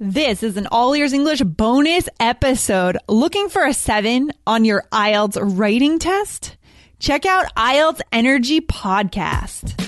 This is an All Ears English bonus episode. Looking for a seven on your IELTS writing test? Check out IELTS Energy Podcast.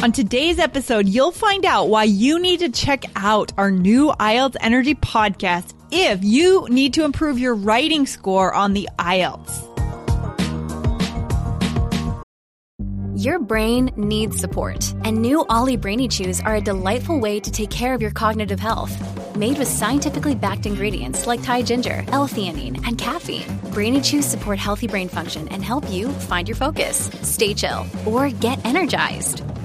On today's episode, you'll find out why you need to check out our new IELTS Energy podcast if you need to improve your writing score on the IELTS. Your brain needs support, and new Olly Brainy Chews are a delightful way to take care of your cognitive health. Made with scientifically backed ingredients like Thai ginger, L-theanine, and caffeine, Brainy Chews support healthy brain function and help you find your focus, stay chill, or get energized.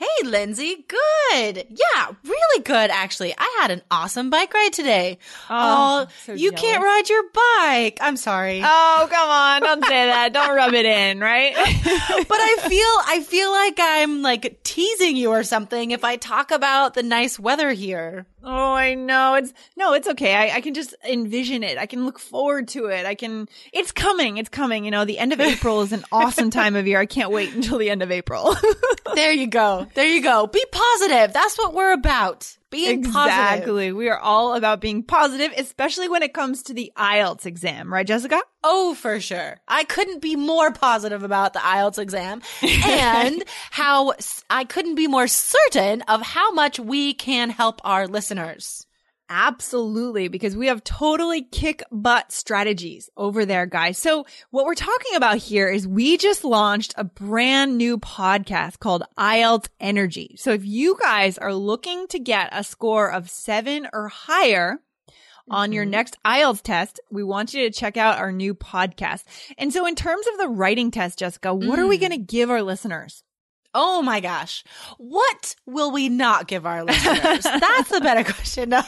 Hey, Lindsay. Good. Yeah, really good, actually. I had an awesome bike ride today. Oh, Oh, so you jealous. can't ride your bike. I'm sorry. Oh, come on. Don't say that. Don't rub it in, right? but I feel, I feel like I'm like teasing you or something if I talk about the nice weather here. Oh, I know. It's no, it's okay. I, I can just envision it. I can look forward to it. I can, it's coming. It's coming. You know, the end of April is an awesome time of year. I can't wait until the end of April. There you go. There you go. Be positive. That's what we're about. Being positive. exactly. We are all about being positive, especially when it comes to the IELTS exam, right, Jessica? Oh, for sure. I couldn't be more positive about the IELTS exam and how I couldn't be more certain of how much we can help our listeners. Absolutely, because we have totally kick butt strategies over there, guys. So what we're talking about here is we just launched a brand new podcast called IELTS Energy. So if you guys are looking to get a score of seven or higher, on your mm-hmm. next IELTS test, we want you to check out our new podcast. And so in terms of the writing test, Jessica, what are we mm. going to give our listeners? Oh my gosh. What will we not give our listeners? That's the better question. No.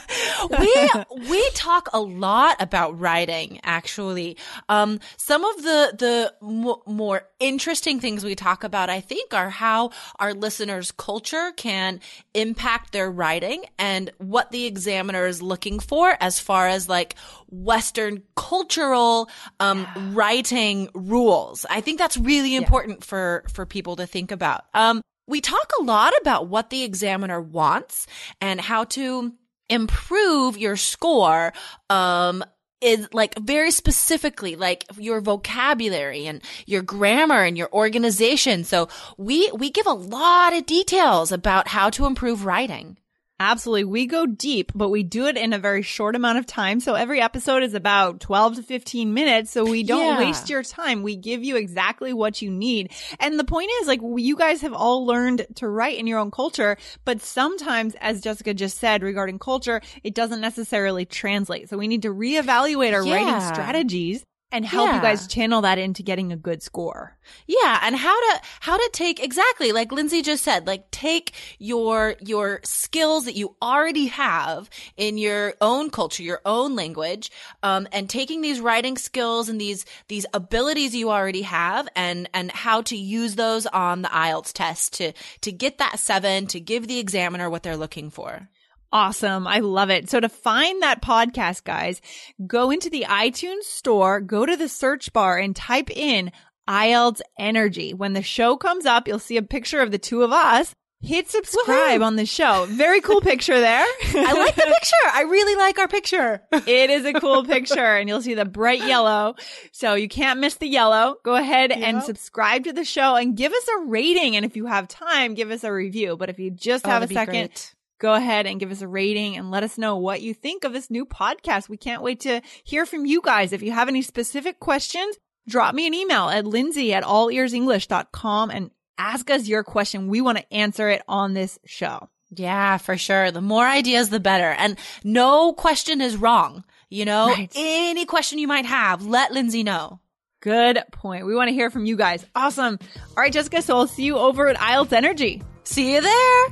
We, we talk a lot about writing, actually. Um, some of the, the mo more interesting things we talk about, I think, are how our listeners' culture can impact their writing and what the examiner is looking for as far as like Western cultural, um, writing rules. I think that's really important for, for people to think about. Um, we talk a lot about what the examiner wants and how to improve your score, um, is like very specifically like your vocabulary and your grammar and your organization. So we, we give a lot of details about how to improve writing. Absolutely. We go deep, but we do it in a very short amount of time. So every episode is about 12 to 15 minutes. So we don't Yeah. waste your time. We give you exactly what you need. And the point is like you guys have all learned to write in your own culture, but sometimes, as Jessica just said regarding culture, it doesn't necessarily translate. So we need to reevaluate our writing strategies and help you guys channel that into getting a good score. Yeah, and how to how to take exactly like Lindsay just said, like take your your skills that you already have in your own culture, your own language, um, and taking these writing skills and these these abilities you already have, and and how to use those on the IELTS test to to get that seven, to give the examiner what they're looking for. Awesome. I love it. So to find that podcast, guys, go into the iTunes store, go to the search bar and type in IELTS Energy. When the show comes up, you'll see a picture of the two of us. Hit subscribe on the show. Very cool picture there. I like the picture. I really like our picture. it is a cool picture and you'll see the bright yellow. So you can't miss the yellow. Go ahead and subscribe to the show and give us a rating. And if you have time, give us a review. But if you just Oh, have a second, great. Go ahead and give us a rating and let us know what you think of this new podcast. We can't wait to hear from you guys. If you have any specific questions, drop me an email at lindsay at allearsenglish.com and ask us your question. We want to answer it on this show. Yeah, for sure. The more ideas, the better. And no question is wrong. You know, Right. any question you might have, let Lindsay know. Good point. We want to hear from you guys. Awesome. All right, Jessica. So I'll see you over at IELTS Energy. See you there.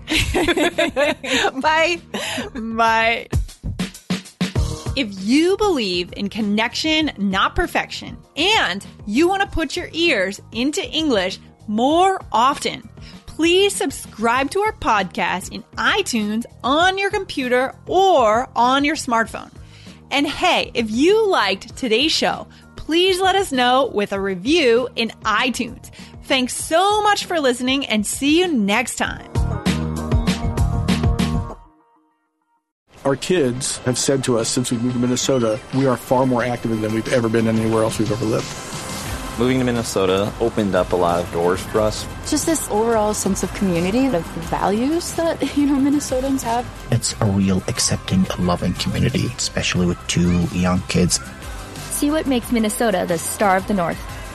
Bye. Bye. If you believe in connection, not perfection, and you want to put your ears into English more often, please subscribe to our podcast in iTunes on your computer or on your smartphone. And hey, if you liked today's show, please let us know with a review in iTunes. Thanks so much for listening and see you next time. Our kids have said to us since we moved to Minnesota, we are far more active than we've ever been anywhere else we've ever lived. Moving to Minnesota opened up a lot of doors for us. Just this overall sense of community, of values that, you know, Minnesotans have. It's a real accepting, loving community, especially with two young kids. See what makes Minnesota the star of the North.